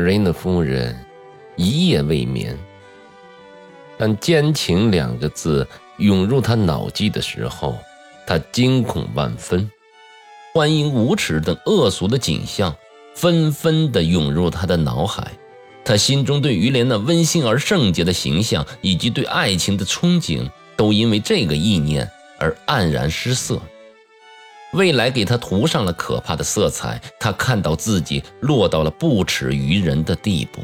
瑞娜夫人一夜未眠。但“奸情”两个字涌入他脑际的时候，他惊恐万分。欢迎无耻等恶俗的景象纷纷地涌入他的脑海，他心中对于莲那温馨而圣洁的形象以及对爱情的憧憬，都因为这个意念而黯然失色。未来给他涂上了可怕的色彩，他看到自己落到了不耻于人的地步。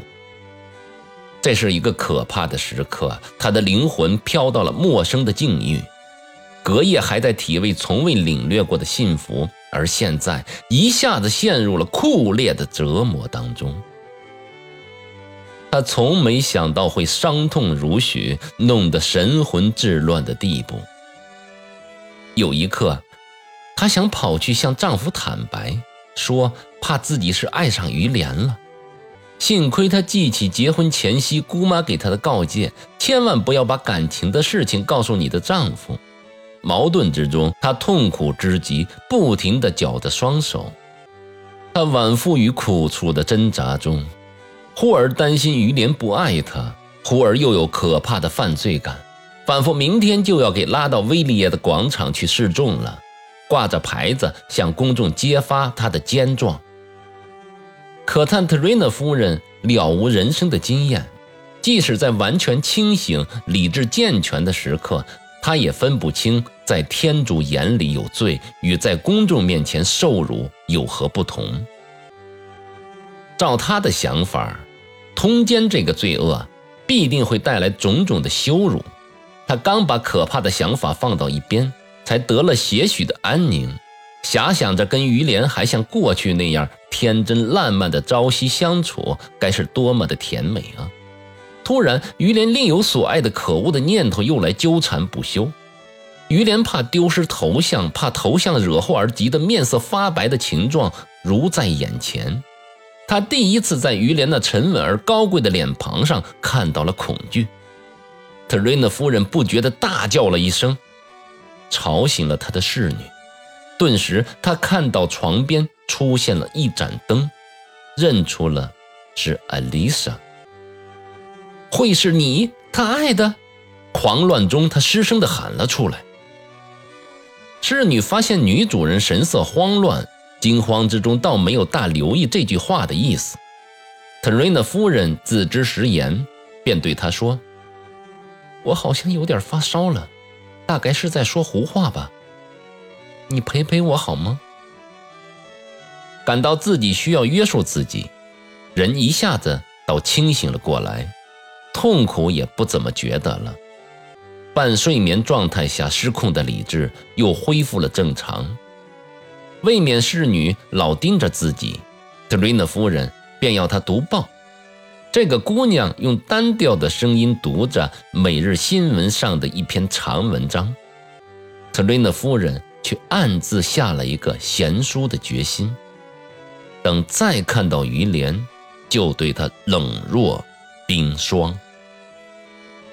这是一个可怕的时刻，他的灵魂飘到了陌生的境遇，隔夜还在体味从未领略过的幸福，而现在一下子陷入了酷烈的折磨当中。他从没想到会伤痛如许，弄得神魂志乱的地步。有一刻。她想跑去向丈夫坦白，说怕自己是爱上于莲了。幸亏她记起结婚前夕姑妈给她的告诫，千万不要把感情的事情告诉你的丈夫。矛盾之中，她痛苦之极，不停地绞着双手。她宛复于苦楚的挣扎中，忽而担心于莲不爱她，忽而又有可怕的犯罪感，仿佛明天就要给拉到威利耶的广场去示众了。挂着牌子向公众揭发他的奸状。可叹特瑞娜夫人了无人生的经验，即使在完全清醒、理智健全的时刻，她也分不清在天主眼里有罪与在公众面前受辱有何不同。照她的想法，通奸这个罪恶必定会带来种种的羞辱。她刚把可怕的想法放到一边。才得了些许的安宁，遐想着跟于莲还像过去那样天真烂漫的朝夕相处，该是多么的甜美啊！突然，于莲另有所爱的可恶的念头又来纠缠不休。于莲怕丢失头像，怕头像惹祸而急得面色发白的情状如在眼前。他第一次在于莲那沉稳而高贵的脸庞上看到了恐惧。特瑞娜夫人不觉地大叫了一声。吵醒了他的侍女，顿时他看到床边出现了一盏灯，认出了是艾丽莎。会是你，他爱的？狂乱中，他失声的喊了出来。侍女发现女主人神色慌乱，惊慌之中倒没有大留意这句话的意思。特瑞娜夫人自知食言，便对他说：“我好像有点发烧了。”大概是在说胡话吧，你陪陪我好吗？感到自己需要约束自己，人一下子倒清醒了过来，痛苦也不怎么觉得了。半睡眠状态下失控的理智又恢复了正常，未免侍女老盯着自己，特瑞娜夫人便要她读报。这个姑娘用单调的声音读着每日新闻上的一篇长文章，特瑞娜夫人却暗自下了一个贤淑的决心：等再看到于连，就对他冷若冰霜。